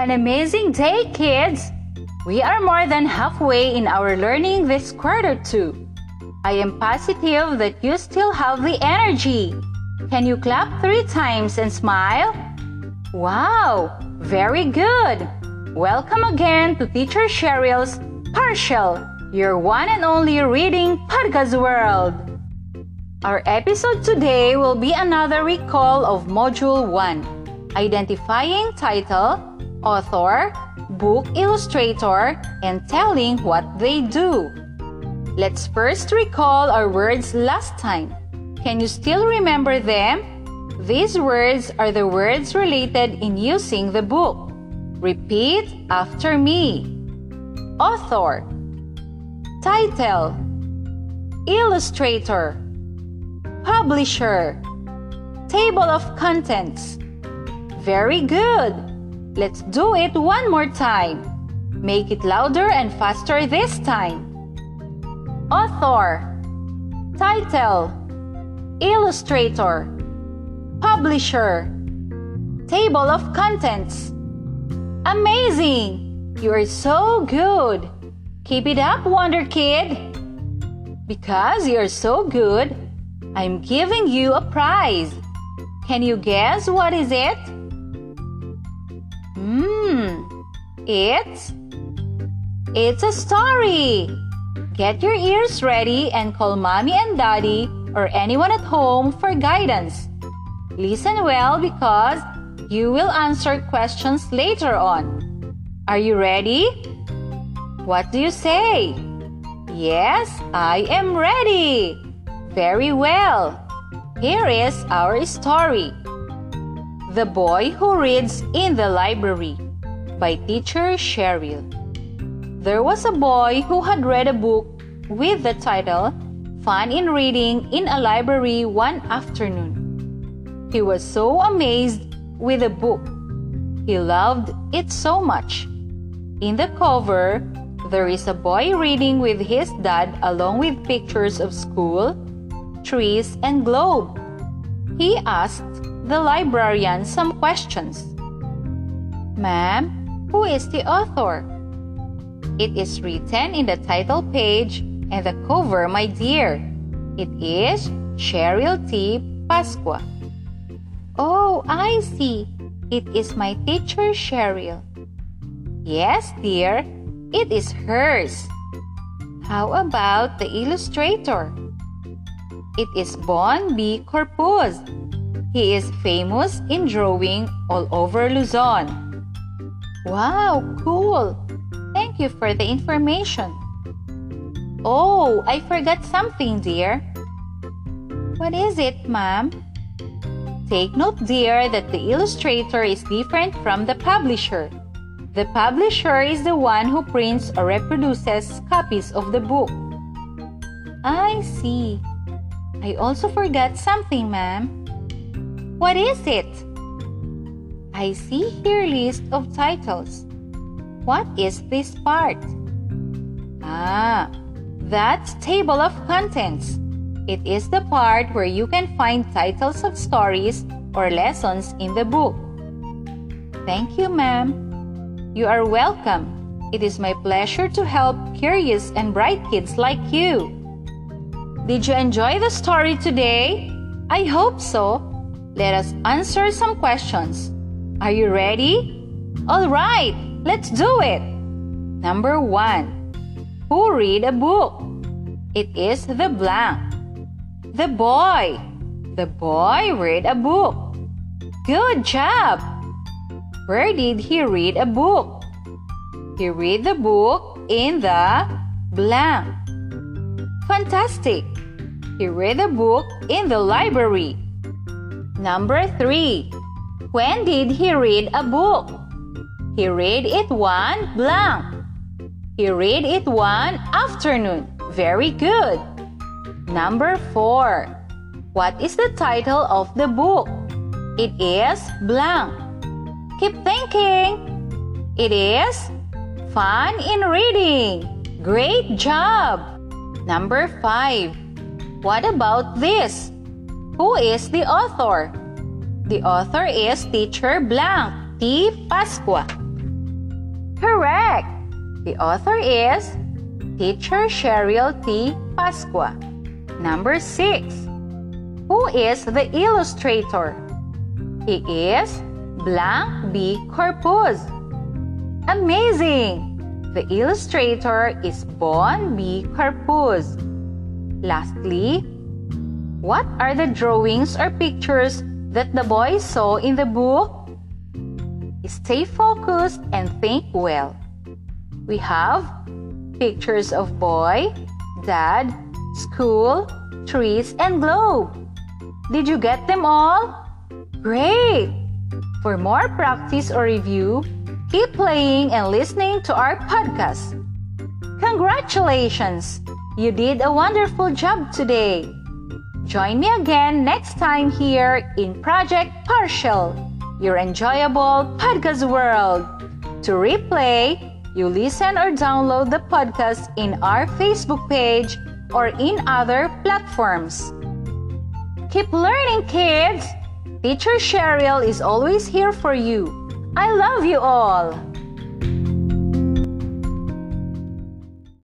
An amazing day, kids! We are more than halfway in our learning this quarter too. I am positive that you still have the energy. Can you clap three times and smile? Wow, very good. Welcome again to Teacher Cheryl's Partial, your one and only reading podcast world. Our episode today will be another recall of Module 1, identifying title, author, book illustrator, and telling what they do. Let's first recall our words last time. Can you still remember them? These words are the words related in using the book. Repeat after me. Author Title Illustrator Publisher. Table of contents. Very good. Let's do it one more time. Make it louder and faster this time. Author. Title. Illustrator. Publisher. Table of contents. Amazing! You are so good. Keep it up, Wonder Kid. Because you're so good, I'm giving you a prize. Can you guess what is it? It's it's a story. Get your ears ready and call mommy and daddy or anyone at home for guidance. Listen well because you will answer questions later on. Are you ready? What do you say? Yes, I am ready. Very well. Here is our story The Boy Who Reads in the Library by Teacher Cheryl. There was a boy who had read a book with the title Fun in Reading in a Library one afternoon. He was so amazed with the book. He loved it so much. In the cover, there is a boy reading with his dad along with pictures of school, trees, and globe. He asked the librarian some questions. Ma'am, who is the author? It is written in the title page and the cover, my dear. It is Cheryl T. Pasqua. Oh, I see. It is my teacher, Cheryl. Yes, dear, it is hers. How about the illustrator? It is Bon B. Corpus. He is famous in drawing all over Luzon. Wow, cool! Thank you for the information. Oh, I forgot something, dear. What is it, ma'am? Take note, dear, that the illustrator is different from the publisher. The publisher is the one who prints or reproduces copies of the book. I see. I also forgot something, ma'am. What is it? I see here list of titles. What is this part? Ah, that's table of contents. It is the part where you can find titles of stories or lessons in the book. Thank you, ma'am. You are welcome. It is my pleasure to help curious and bright kids like you. Did you enjoy the story today? I hope so. Let us answer some questions. Are you ready? All right, let's do it. Number one Who read a book? It is the blank. The boy. The boy read a book. Good job. Where did he read a book? He read the book in the blank. Fantastic. He read a book in the library. Number three. When did he read a book? He read it one blank. He read it one afternoon. Very good. Number four. What is the title of the book? It is blank. Keep thinking. It is Fun in Reading. Great job. Number five. What about this? Who is the author? The author is Teacher Blank, T. Pasqua. Correct! The author is Teacher Cheryl T. Pasqua. Number 6. Who is the illustrator? He is Blanc B. Corpus. Amazing! The illustrator is Bon B. Corpus. Lastly, what are the drawings or pictures that the boy saw in the book? Stay focused and think well. We have pictures of boy, dad, school, trees, and globe. Did you get them all? Great! For more practice or review, keep playing and listening to our podcast. Congratulations! You did a wonderful job today. Join me again next time here in Project Partial, your enjoyable podcast world. To replay, you listen or download the podcast in our Facebook page or in other platforms. Keep learning, kids! Teacher Cheryl is always here for you. I love you all!